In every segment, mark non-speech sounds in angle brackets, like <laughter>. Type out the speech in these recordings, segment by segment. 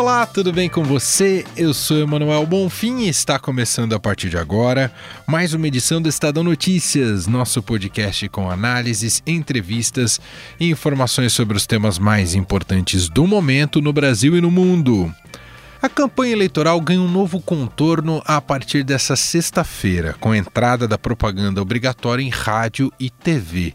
Olá, tudo bem com você? Eu sou Emanuel Bonfim e está começando a partir de agora mais uma edição do Estadão Notícias, nosso podcast com análises, entrevistas e informações sobre os temas mais importantes do momento no Brasil e no mundo. A campanha eleitoral ganha um novo contorno a partir dessa sexta-feira, com a entrada da propaganda obrigatória em rádio e TV.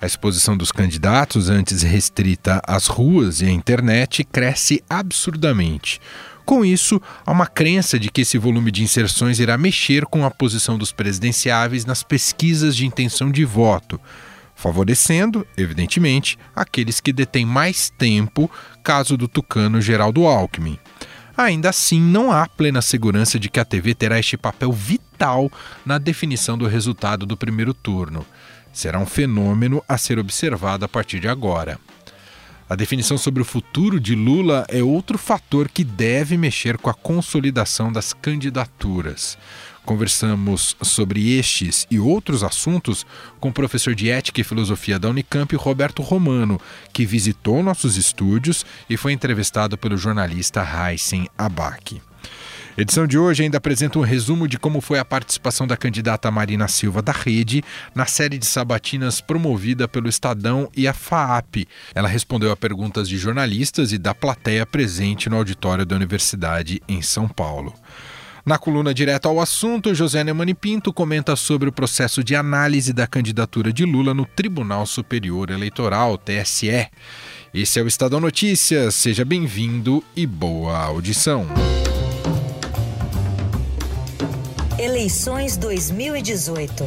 A exposição dos candidatos, antes restrita às ruas e à internet, cresce absurdamente. Com isso, há uma crença de que esse volume de inserções irá mexer com a posição dos presidenciáveis nas pesquisas de intenção de voto, favorecendo, evidentemente, aqueles que detêm mais tempo, caso do tucano Geraldo Alckmin. Ainda assim, não há plena segurança de que a TV terá este papel vital na definição do resultado do primeiro turno será um fenômeno a ser observado a partir de agora. A definição sobre o futuro de Lula é outro fator que deve mexer com a consolidação das candidaturas. Conversamos sobre estes e outros assuntos com o professor de Ética e Filosofia da Unicamp, Roberto Romano, que visitou nossos estúdios e foi entrevistado pelo jornalista Heisen Abac. Edição de hoje ainda apresenta um resumo de como foi a participação da candidata Marina Silva da Rede na série de sabatinas promovida pelo Estadão e a FAAP. Ela respondeu a perguntas de jornalistas e da plateia presente no auditório da Universidade em São Paulo. Na coluna direto ao assunto, José Neumani Pinto comenta sobre o processo de análise da candidatura de Lula no Tribunal Superior Eleitoral, TSE. Esse é o Estadão Notícias, seja bem-vindo e boa audição. Eleições 2018.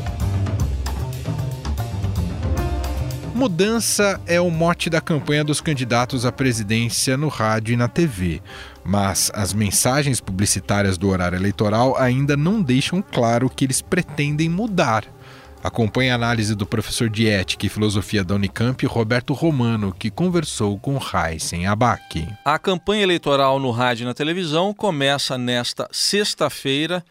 Mudança é o mote da campanha dos candidatos à presidência no rádio e na TV. Mas as mensagens publicitárias do horário eleitoral ainda não deixam claro que eles pretendem mudar. Acompanhe a análise do professor de Ética e Filosofia da Unicamp, Roberto Romano, que conversou com Heisen Abac. A campanha eleitoral no rádio e na televisão começa nesta sexta-feira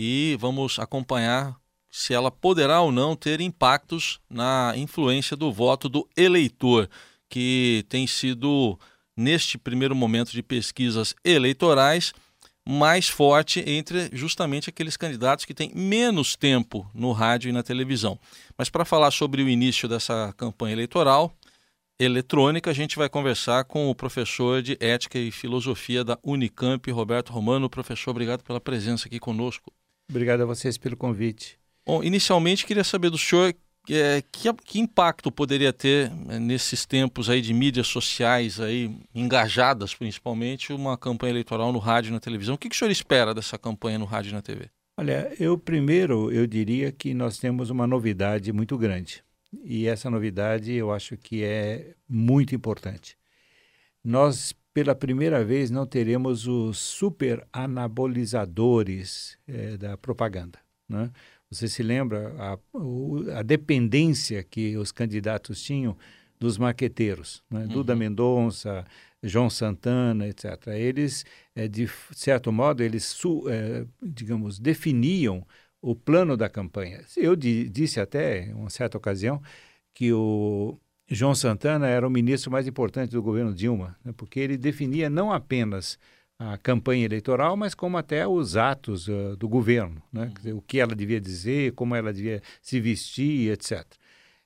e vamos acompanhar se ela poderá ou não ter impactos na influência do voto do eleitor, que tem sido, neste primeiro momento de pesquisas eleitorais, mais forte entre justamente aqueles candidatos que têm menos tempo no rádio e na televisão. Mas para falar sobre o início dessa campanha eleitoral eletrônica, a gente vai conversar com o professor de Ética e Filosofia da Unicamp, Roberto Romano. Professor, obrigado pela presença aqui conosco. Obrigado a vocês pelo convite. Bom, inicialmente queria saber do senhor é, que, que, impacto poderia ter é, nesses tempos aí de mídias sociais aí engajadas, principalmente, uma campanha eleitoral no rádio e na televisão. O que, que o senhor espera dessa campanha no rádio e na TV? Olha, eu primeiro eu diria que nós temos uma novidade muito grande. E essa novidade eu acho que é muito importante. Nós pela primeira vez não teremos os super anabolizadores é, da propaganda. Né? Você se lembra a, a, dependência que os candidatos tinham dos marqueteiros, né? uhum. Duda Mendonça, João Santana, etc. Eles, é, de certo modo, eles, é, digamos, definiam o plano da campanha. Eu di, disse até, em uma certa ocasião, que o, João Santana era o ministro mais importante do governo Dilma, né, porque ele definia não apenas a campanha eleitoral, mas como até os atos uh, do governo, né? dizer, o que ela devia dizer, como ela devia se vestir, etc.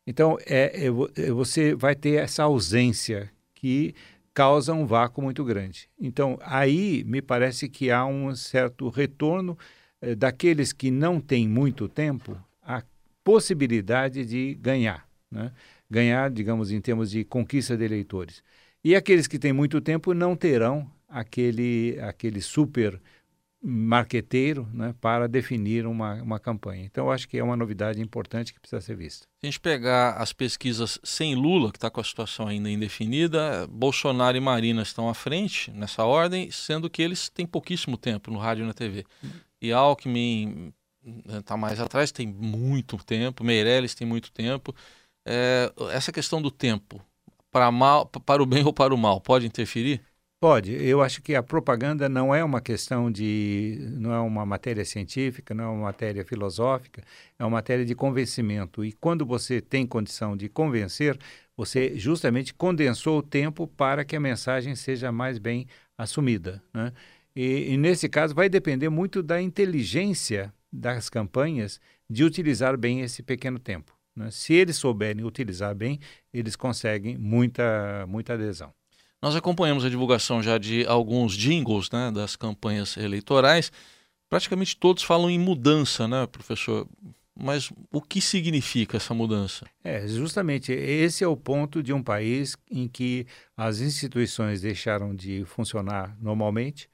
Então, é, é, é, você vai ter essa ausência que causa um vácuo muito grande. Então, aí me parece que há um certo retorno eh, daqueles que não têm muito tempo à possibilidade de ganhar. Né? Ganhar, digamos, em termos de conquista de eleitores. E aqueles que têm muito tempo não terão aquele, aquele super marqueteiro né, para definir uma, uma campanha. Então, acho que é uma novidade importante que precisa ser vista. Se a gente pegar as pesquisas sem Lula, que está com a situação ainda indefinida, Bolsonaro e Marina estão à frente nessa ordem, sendo que eles têm pouquíssimo tempo no rádio e na TV. E Alckmin está mais atrás, tem muito tempo, Meirelles tem muito tempo. É, essa questão do tempo para mal, para o bem <laughs> ou para o mal, pode interferir? Pode. Eu acho que a propaganda não é uma questão de. não é uma matéria científica, não é uma matéria filosófica, é uma matéria de convencimento. E quando você tem condição de convencer, você justamente condensou o tempo para que a mensagem seja mais bem assumida. Né? E, e nesse caso, vai depender muito da inteligência das campanhas de utilizar bem esse pequeno tempo. Né? Se eles souberem utilizar bem, eles conseguem muita, muita adesão. Nós acompanhamos a divulgação já de alguns jingles né, das campanhas eleitorais. Praticamente todos falam em mudança, né, professor? Mas o que significa essa mudança? É, justamente esse é o ponto de um país em que as instituições deixaram de funcionar normalmente,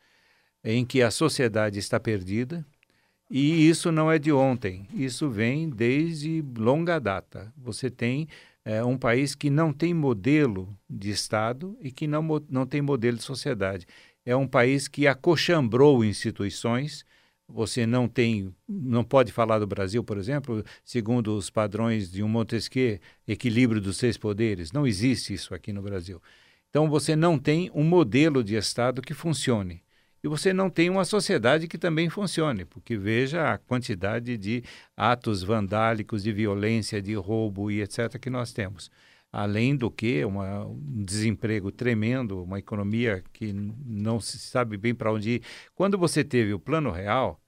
em que a sociedade está perdida, e isso não é de ontem, isso vem desde longa data. Você tem é um país que não tem modelo de Estado e que não, não tem modelo de sociedade. É um país que acochambrou instituições. Você não tem, não pode falar do Brasil, por exemplo, segundo os padrões de um Montesquieu, equilíbrio dos seis poderes. Não existe isso aqui no Brasil. Então você não tem um modelo de Estado que funcione e você não tem uma sociedade que também funcione, porque veja a quantidade de atos vandálicos, de violência, de roubo e etc. que nós temos. Além do que, uma, um desemprego tremendo, uma economia que não se sabe bem para onde ir. Quando você teve o Plano Real,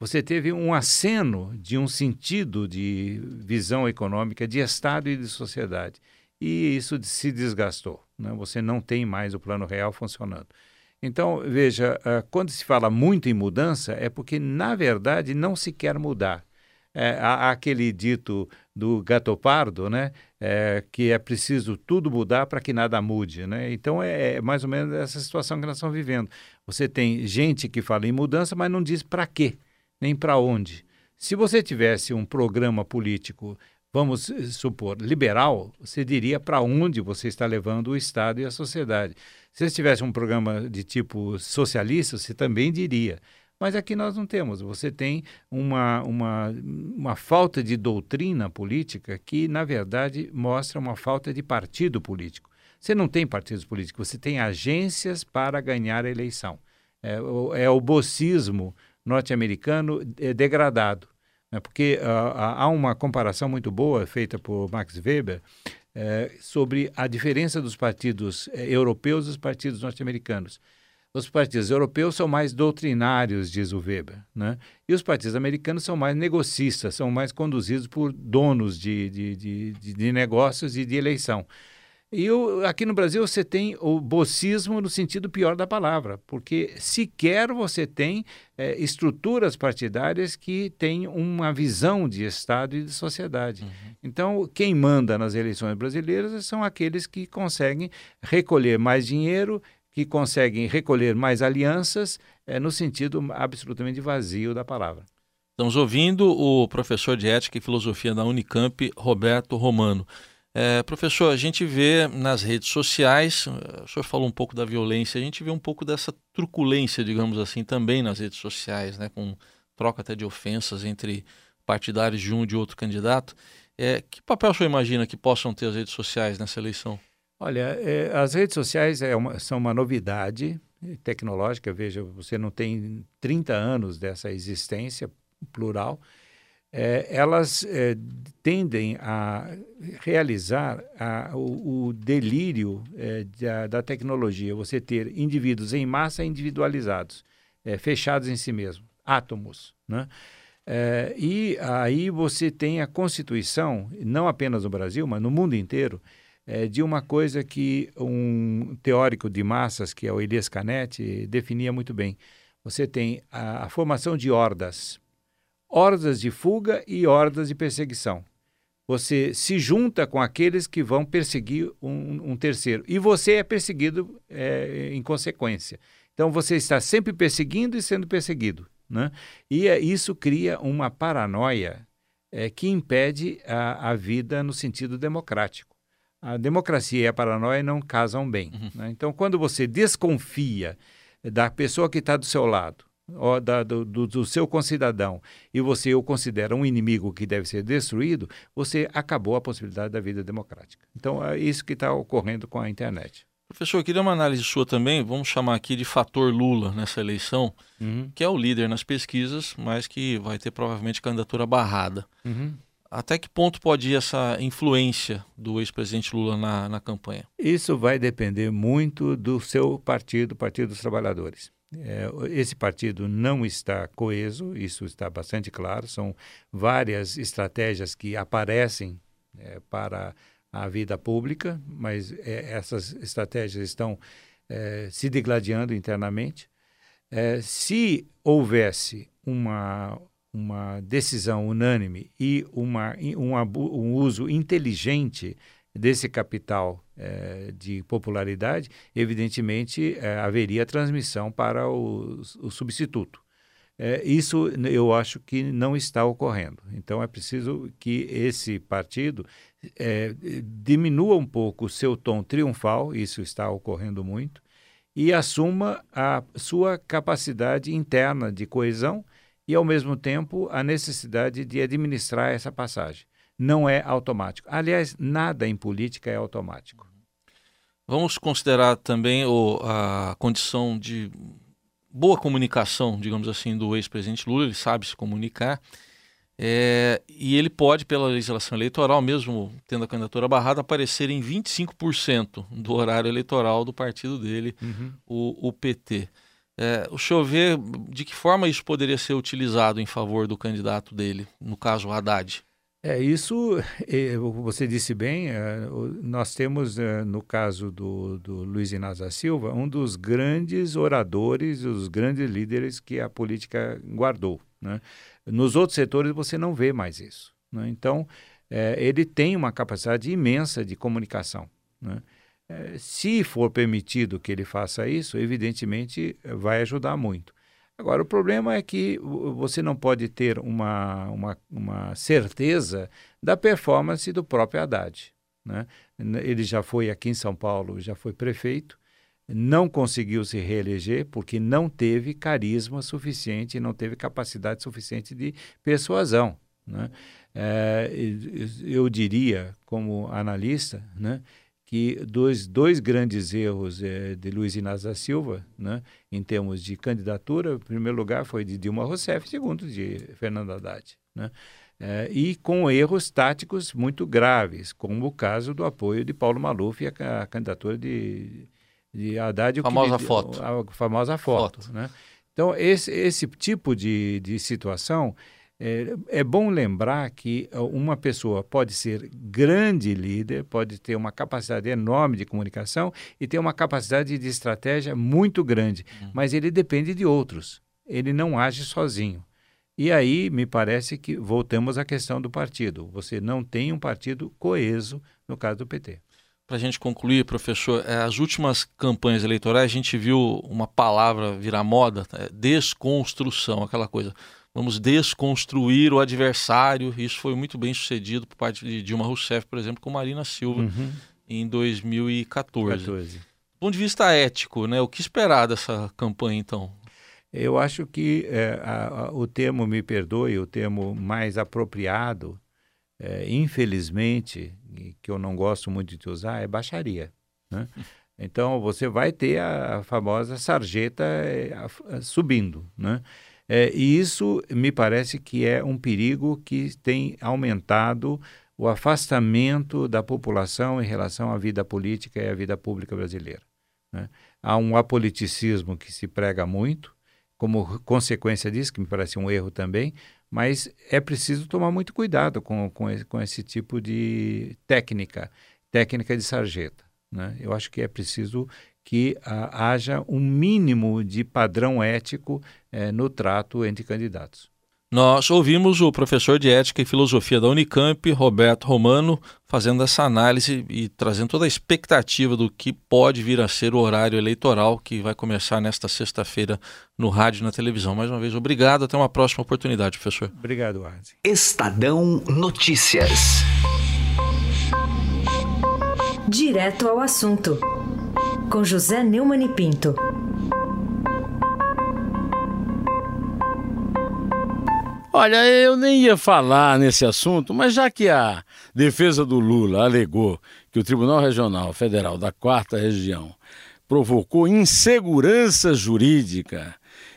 você teve um aceno de um sentido de visão econômica, de Estado e de sociedade. E isso se desgastou. Né? Você não tem mais o Plano Real funcionando. Então, veja, uh, quando se fala muito em mudança, é porque, na verdade, não se quer mudar. É, há, aquele dito do gato pardo, né? É, que é preciso tudo mudar para que nada mude. Né? Então, é, é, mais ou menos essa situação que nós estamos vivendo. Você tem gente que fala em mudança, mas não diz para quê, nem para onde. Se você tivesse um programa político vamos supor, liberal, você diria para onde você está levando o Estado e a sociedade. Se você tivesse um programa de tipo socialista, você também diria. Mas aqui nós não temos. Você tem uma, uma, uma falta de doutrina política que, na verdade, mostra uma falta de partido político. Você não tem partidos políticos, você tem agências para ganhar a eleição. É, é o bocismo norte-americano é degradado. Né? Porque uh, há uma comparação muito boa feita por Max Weber é, sobre a diferença dos partidos é, europeus e dos partidos norte-americanos. Os partidos europeus são mais doutrinários, diz o Weber, né? e os partidos americanos são mais negocistas, são mais conduzidos por donos de, de, de, de negócios e de eleição. E o, aqui no Brasil você tem o bocismo no sentido pior da palavra, porque sequer você tem é, estruturas partidárias que têm uma visão de Estado e de sociedade. Uhum. Então, quem manda nas eleições brasileiras são aqueles que conseguem recolher mais dinheiro, que conseguem recolher mais alianças, é, no sentido absolutamente vazio da palavra. Estamos ouvindo o professor de Ética e Filosofia da Unicamp, Roberto Romano. É, professor, a gente vê nas redes sociais, eh, o senhor falou um pouco da violência, a gente vê um pouco dessa truculência, digamos assim, também nas redes sociais, né, com troca até de ofensas entre partidários de um e de outro candidato. É, que papel o senhor imagina que possam ter as redes sociais nessa eleição? Olha, é, as redes sociais é uma, são uma novidade tecnológica. Veja, você não tem 30 anos dessa existência plural é, elas é, tendem a realizar a, o, o, delírio é, da, da, tecnologia, você ter indivíduos em massa individualizados, é, fechados em si mesmos, átomos. Né? É, e aí você tem a constituição, não apenas no Brasil, mas no mundo inteiro, é, de uma coisa que um teórico de massas, que é o Elias Canetti, definia muito bem. Você tem a, a formação de hordas hordas de fuga e hordas de perseguição. Você se junta com aqueles que vão perseguir um, um terceiro. E você é perseguido é, em consequência. Então você está sempre perseguindo e sendo perseguido. Né? E é, isso cria uma paranoia é, que impede a, a, vida no sentido democrático. A democracia e a paranoia não casam bem. Uhum. Né? Então, quando você desconfia da pessoa que está do seu lado, ó, da, do, do, seu concidadão e você o considera um inimigo que deve ser destruído, você acabou a possibilidade da vida democrática. Então é isso que está ocorrendo com a internet. Professor, eu queria uma análise sua também, vamos chamar aqui de fator Lula nessa eleição, uhum. que é o líder nas pesquisas, mas que vai ter provavelmente candidatura barrada. Uhum. Até que ponto pode ir essa influência do ex-presidente Lula na, na campanha? Isso vai depender muito do seu partido, Partido dos Trabalhadores. É, esse partido não está coeso, isso está bastante claro. São várias estratégias que aparecem é, para a vida pública, mas é, essas estratégias estão é, se degladiando internamente. É, se houvesse uma, uma decisão unânime e uma, um, um uso inteligente desse capital é, de popularidade, evidentemente é, haveria transmissão para o, o substituto. É, isso eu acho que não está ocorrendo. Então é preciso que esse partido diminua um pouco o seu tom triunfal, isso está ocorrendo muito, e assuma a sua capacidade interna de coesão e, ao mesmo tempo, a necessidade de administrar essa passagem. Não é automático. Aliás, nada em política é automático. Vamos considerar também o, a condição de boa comunicação, digamos assim, do ex-presidente Lula, ele sabe se comunicar, é, e ele pode, pela legislação eleitoral, mesmo tendo a candidatura barrada, aparecer em 25% do horário eleitoral do partido dele, uhum. o, o, PT. É, o senhor vê de que forma isso poderia ser utilizado em favor do candidato dele, no caso Haddad? É, isso é, você disse bem, é, nós temos, é, no caso do, do Luiz Inácio da Silva, um dos grandes oradores, os grandes líderes que a política guardou. Né? Nos outros setores você não vê mais isso. Né? Então, é, ele tem uma capacidade imensa de comunicação. Né? É, se for permitido que ele faça isso, evidentemente vai ajudar muito. Agora, o problema é que você não pode ter uma, uma, uma certeza da performance do próprio Haddad. Né? Ele já foi aqui em São Paulo, já foi prefeito, não conseguiu se reeleger porque não teve carisma suficiente, não teve capacidade suficiente de persuasão. Né? É, eu diria, como analista, né, que dos dois grandes erros é, de Luiz Inácio da Silva, né, em termos de candidatura, o primeiro lugar foi de Dilma Rousseff, segundo de Fernando Haddad. Né, é, e com erros táticos muito graves, como o caso do apoio de Paulo Maluf a, a candidatura de, de Haddad. Famosa foto. A, a famosa foto. foto. Né? Então, esse, esse tipo de, de situação é, é, bom lembrar que uma pessoa pode ser grande líder, pode ter uma capacidade enorme de comunicação e ter uma capacidade de estratégia muito grande, uhum. mas ele depende de outros. Ele não age sozinho. E aí me parece que voltamos à questão do partido. Você não tem um partido coeso no caso do PT. Para a gente concluir, professor, é, as últimas campanhas eleitorais a gente viu uma palavra virar moda, é, desconstrução, aquela coisa vamos desconstruir o adversário. Isso foi muito bem sucedido por parte de Dilma Rousseff, por exemplo, com Marina Silva uhum. em 2014. 14. Do ponto de vista ético, né, o que esperar dessa campanha, então? Eu acho que é, a, a, o termo, me perdoe, o termo mais apropriado, é, infelizmente, que eu não gosto muito de usar, é baixaria. Né? Então, você vai ter a, a famosa sarjeta é, subindo, né? É, e isso me parece que é um perigo que tem aumentado o afastamento da população em relação à vida política e à vida pública brasileira. Né? Há um apoliticismo que se prega muito, como consequência disso, que me parece um erro também, mas é preciso tomar muito cuidado com, com, esse, com esse tipo de técnica, técnica de sarjeta. Né? Eu acho que é preciso que ah, haja um mínimo de padrão ético eh, no trato entre candidatos. Nós ouvimos o professor de Ética e Filosofia da Unicamp, Roberto Romano, fazendo essa análise e trazendo toda a expectativa do que pode vir a ser o horário eleitoral que vai começar nesta sexta-feira no rádio e na televisão. Mais uma vez, obrigado. Até uma próxima oportunidade, professor. Obrigado, Arzi. Estadão Notícias. Direto ao assunto com José Neumann e Pinto. Olha, eu nem ia falar nesse assunto, mas já que a defesa do Lula alegou que o Tribunal Regional Federal da Quarta Região provocou insegurança jurídica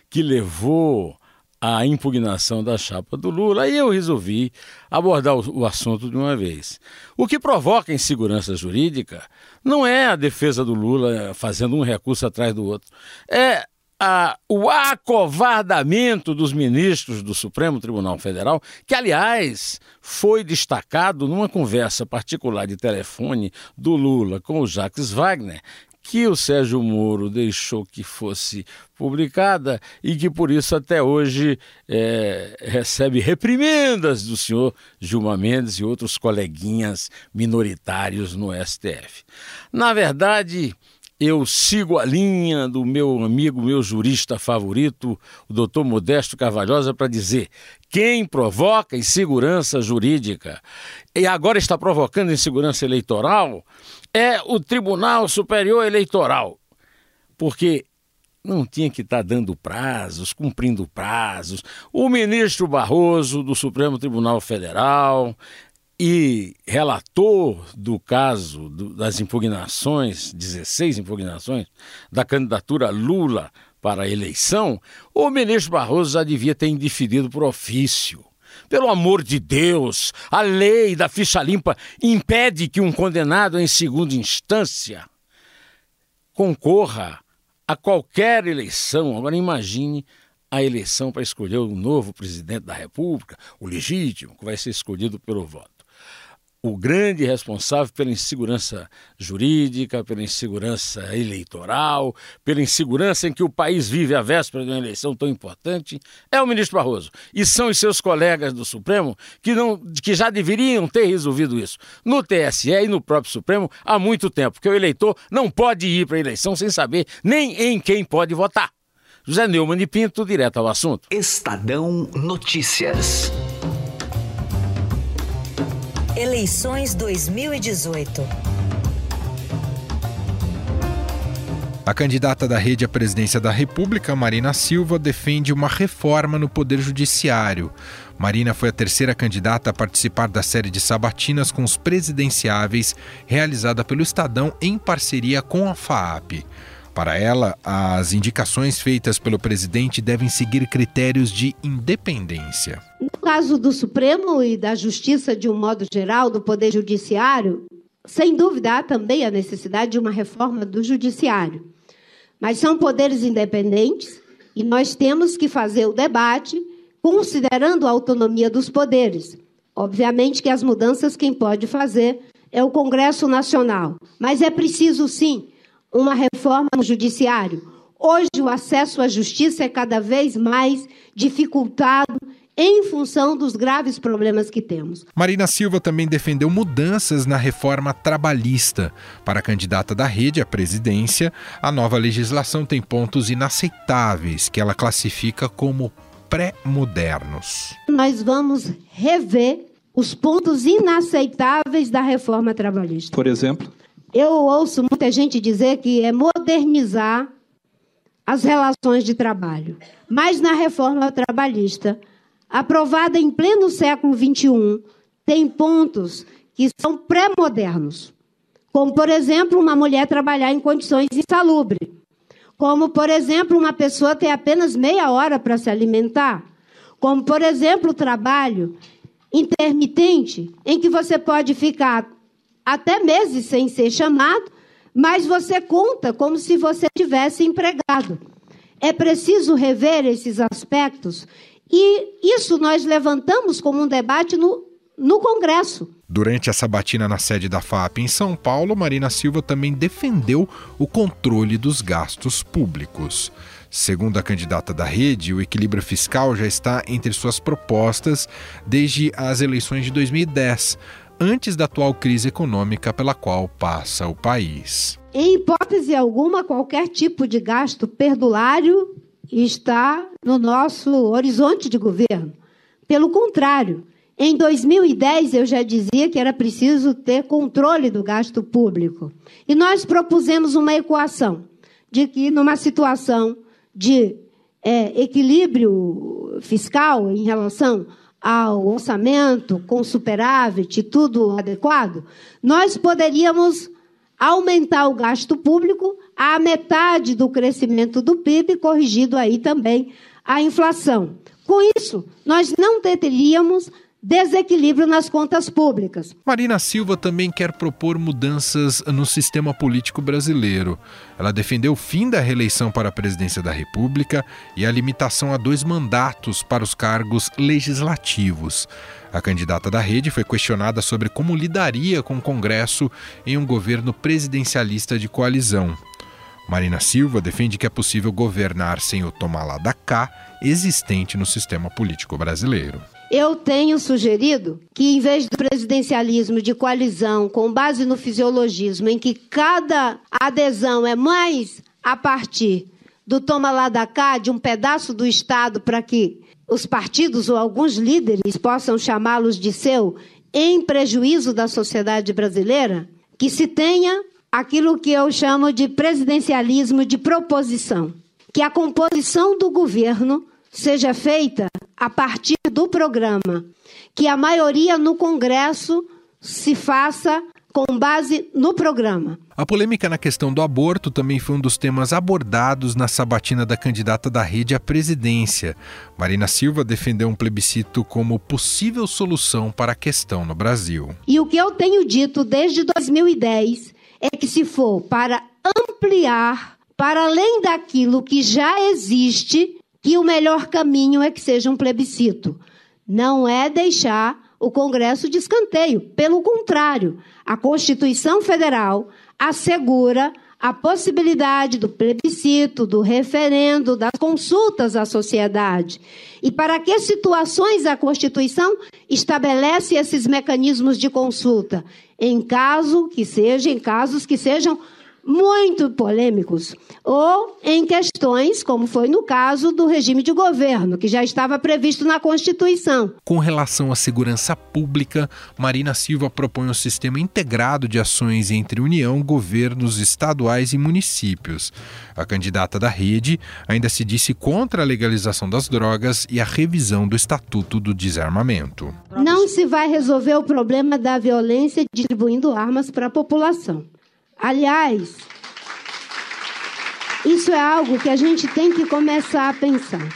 que levou à impugnação da chapa do Lula, aí eu resolvi abordar o, assunto de uma vez. O que provoca insegurança jurídica não é a defesa do Lula fazendo um recurso atrás do outro, é a, o acovardamento dos ministros do Supremo Tribunal Federal, que, aliás, foi destacado numa conversa particular de telefone do Lula com o Jacques Wagner, que o Sérgio Moro deixou que fosse publicada e que por isso até hoje é, recebe reprimendas do senhor Gilmar Mendes e outros coleguinhas minoritários no STF. Na verdade, eu sigo a linha do meu amigo, meu jurista favorito, o doutor Modesto Carvalhosa, para dizer: quem provoca insegurança jurídica e agora está provocando insegurança eleitoral é o Tribunal Superior Eleitoral. Porque não tinha que estar tá dando prazos, cumprindo prazos. O ministro Barroso, do Supremo Tribunal Federal, e relator do caso do, das impugnações, 16 impugnações, da candidatura Lula para a eleição, o ministro Barroso já devia ter indeferido por ofício. Pelo amor de Deus, a lei da ficha limpa impede que um condenado em segunda instância concorra a qualquer eleição. Agora imagine a eleição para escolher o novo presidente da República, o legítimo, que vai ser escolhido pelo voto o grande responsável pela insegurança jurídica, pela insegurança eleitoral, pela insegurança em que o país vive à véspera de uma eleição tão importante, é o ministro Barroso. E são os seus colegas do Supremo que, não, que já deveriam ter resolvido isso no TSE e no próprio Supremo há muito tempo, porque o eleitor não pode ir para a eleição sem saber nem em quem pode votar. José Neumann de Pinto, direto ao assunto. Estadão Notícias. Eleições 2018. A candidata da rede à presidência da República, Marina Silva, defende uma reforma no Poder Judiciário. Marina foi a terceira candidata a participar da série de sabatinas com os presidenciáveis realizada pelo Estadão em parceria com a FAAP. Para ela, as indicações feitas pelo presidente devem seguir critérios de independência. No caso do Supremo e da Justiça, de um modo geral, do Poder Judiciário, sem dúvida há também a necessidade de uma reforma do Judiciário. Mas são poderes independentes e nós temos que fazer o debate considerando a autonomia dos poderes. Obviamente que as mudanças quem pode fazer é o Congresso Nacional, mas é preciso sim uma reforma no judiciário. Hoje, o acesso à justiça é cada vez mais dificultado em função dos graves problemas que temos. Marina Silva também defendeu mudanças na reforma trabalhista. Para a candidata da rede à presidência, a nova legislação tem pontos inaceitáveis que ela classifica como pré-modernos. Nós vamos rever os pontos inaceitáveis da reforma trabalhista. Por exemplo? Eu ouço muita gente dizer que é modernizar as relações de trabalho. Mas na reforma trabalhista, aprovada em pleno século XXI, tem pontos que são pré-modernos. Como, por exemplo, uma mulher trabalhar em condições insalubres. Como, por exemplo, uma pessoa ter apenas meia hora para se alimentar. Como, por exemplo, o trabalho intermitente, em que você pode ficar até meses sem ser chamado, mas você conta como se você tivesse empregado. É preciso rever esses aspectos e isso nós levantamos como um debate no, no Congresso. Durante a sabatina na sede da FAP em São Paulo, Marina Silva também defendeu o controle dos gastos públicos. Segundo a candidata da rede, o equilíbrio fiscal já está entre suas propostas desde as eleições de 2010 antes da atual crise econômica pela qual passa o país. Em hipótese alguma, qualquer tipo de gasto perdulário está no nosso horizonte de governo. Pelo contrário, em 2010 eu já dizia que era preciso ter controle do gasto público. E nós propusemos uma equação de que numa situação de é, equilíbrio fiscal em relação ao orçamento com superávit tudo adequado, nós poderíamos aumentar o gasto público à metade do crescimento do PIB, corrigido aí também a inflação. Com isso, nós não teríamos desequilíbrio nas contas públicas. Marina Silva também quer propor mudanças no sistema político brasileiro. Ela defendeu o fim da reeleição para a presidência da República e a limitação a dois mandatos para os cargos legislativos. A candidata da rede foi questionada sobre como lidaria com o Congresso em um governo presidencialista de coalizão. Marina Silva defende que é possível governar sem o tomar lá da cá existente no sistema político brasileiro. Eu tenho sugerido que, em vez do presidencialismo de coalizão com base no fisiologismo, em que cada adesão é mais a partir do toma lá da cá, de um pedaço do Estado, para que os partidos ou alguns líderes possam chamá-los de seu, em prejuízo da sociedade brasileira, que se tenha aquilo que eu chamo de presidencialismo de proposição, que a composição do governo seja feita a partir do programa, que a maioria no Congresso se faça com base no programa. A polêmica na questão do aborto também foi um dos temas abordados na sabatina da candidata da rede à presidência. Marina Silva defendeu um plebiscito como possível solução para a questão no Brasil. E o que eu tenho dito desde 2010 é que se for para ampliar para além daquilo que já existe, que o melhor caminho é que seja um plebiscito. Não é deixar o Congresso de escanteio. Pelo contrário, a Constituição Federal assegura a possibilidade do plebiscito, do referendo, das consultas à sociedade. E para que situações a Constituição estabelece esses mecanismos de consulta? Em caso que seja, em casos que sejam muito polêmicos, ou em questões, como foi no caso do regime de governo, que já estava previsto na Constituição. Com relação à segurança pública, Marina Silva propõe um sistema integrado de ações entre União, governos estaduais e municípios. A candidata da rede ainda se disse contra a legalização das drogas e a revisão do Estatuto do Desarmamento. Não se vai resolver o problema da violência distribuindo armas para a população. Aliás, isso é algo que a gente tem que começar a pensar.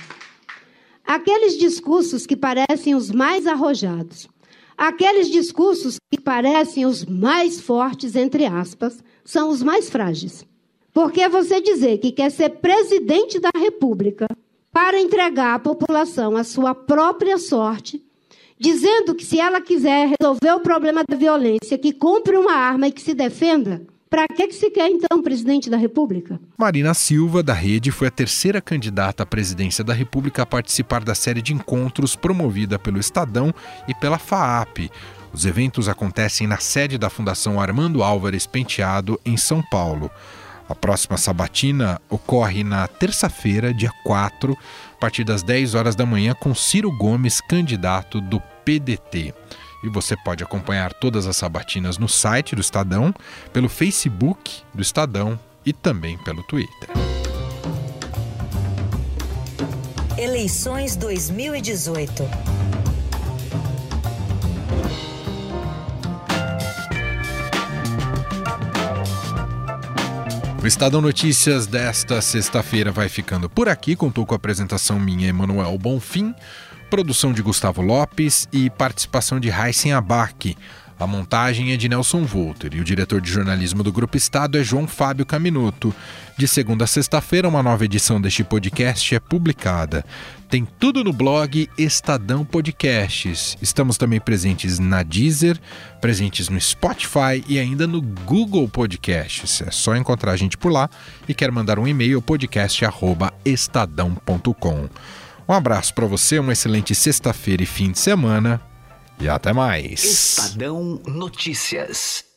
Aqueles discursos que parecem os mais arrojados, aqueles discursos que parecem os mais fortes, entre aspas, são os mais frágeis. Porque você dizer que quer ser presidente da República para entregar à população a sua própria sorte, dizendo que se ela quiser resolver o problema da violência, que compre uma arma e que se defenda, para que, que se quer, então, presidente da República? Marina Silva, da Rede, foi a terceira candidata à presidência da República a participar da série de encontros promovida pelo Estadão e pela FAAP. Os eventos acontecem na sede da Fundação Armando Álvares Penteado, em São Paulo. A próxima sabatina ocorre na terça-feira, dia 4, a partir das 10 horas da manhã, com Ciro Gomes, candidato do PDT. E você pode acompanhar todas as sabatinas no site do Estadão, pelo Facebook do Estadão e também pelo Twitter. Eleições 2018. O Estadão Notícias desta sexta-feira vai ficando por aqui. Contou com a apresentação minha, Emanuel Bonfim produção de Gustavo Lopes e participação de Heisen Abac. A montagem é de Nelson Volter e o diretor de jornalismo do Grupo Estado é João Fábio Caminuto. De segunda a sexta-feira, uma nova edição deste podcast é publicada. Tem tudo no blog Estadão Podcasts. Estamos também presentes na Deezer, presentes no Spotify e ainda no Google Podcasts. É só encontrar a gente por lá e quer mandar um e-mail podcast@estadão.com. Um abraço para você, uma excelente sexta-feira e fim de semana e até mais. Estadão Notícias.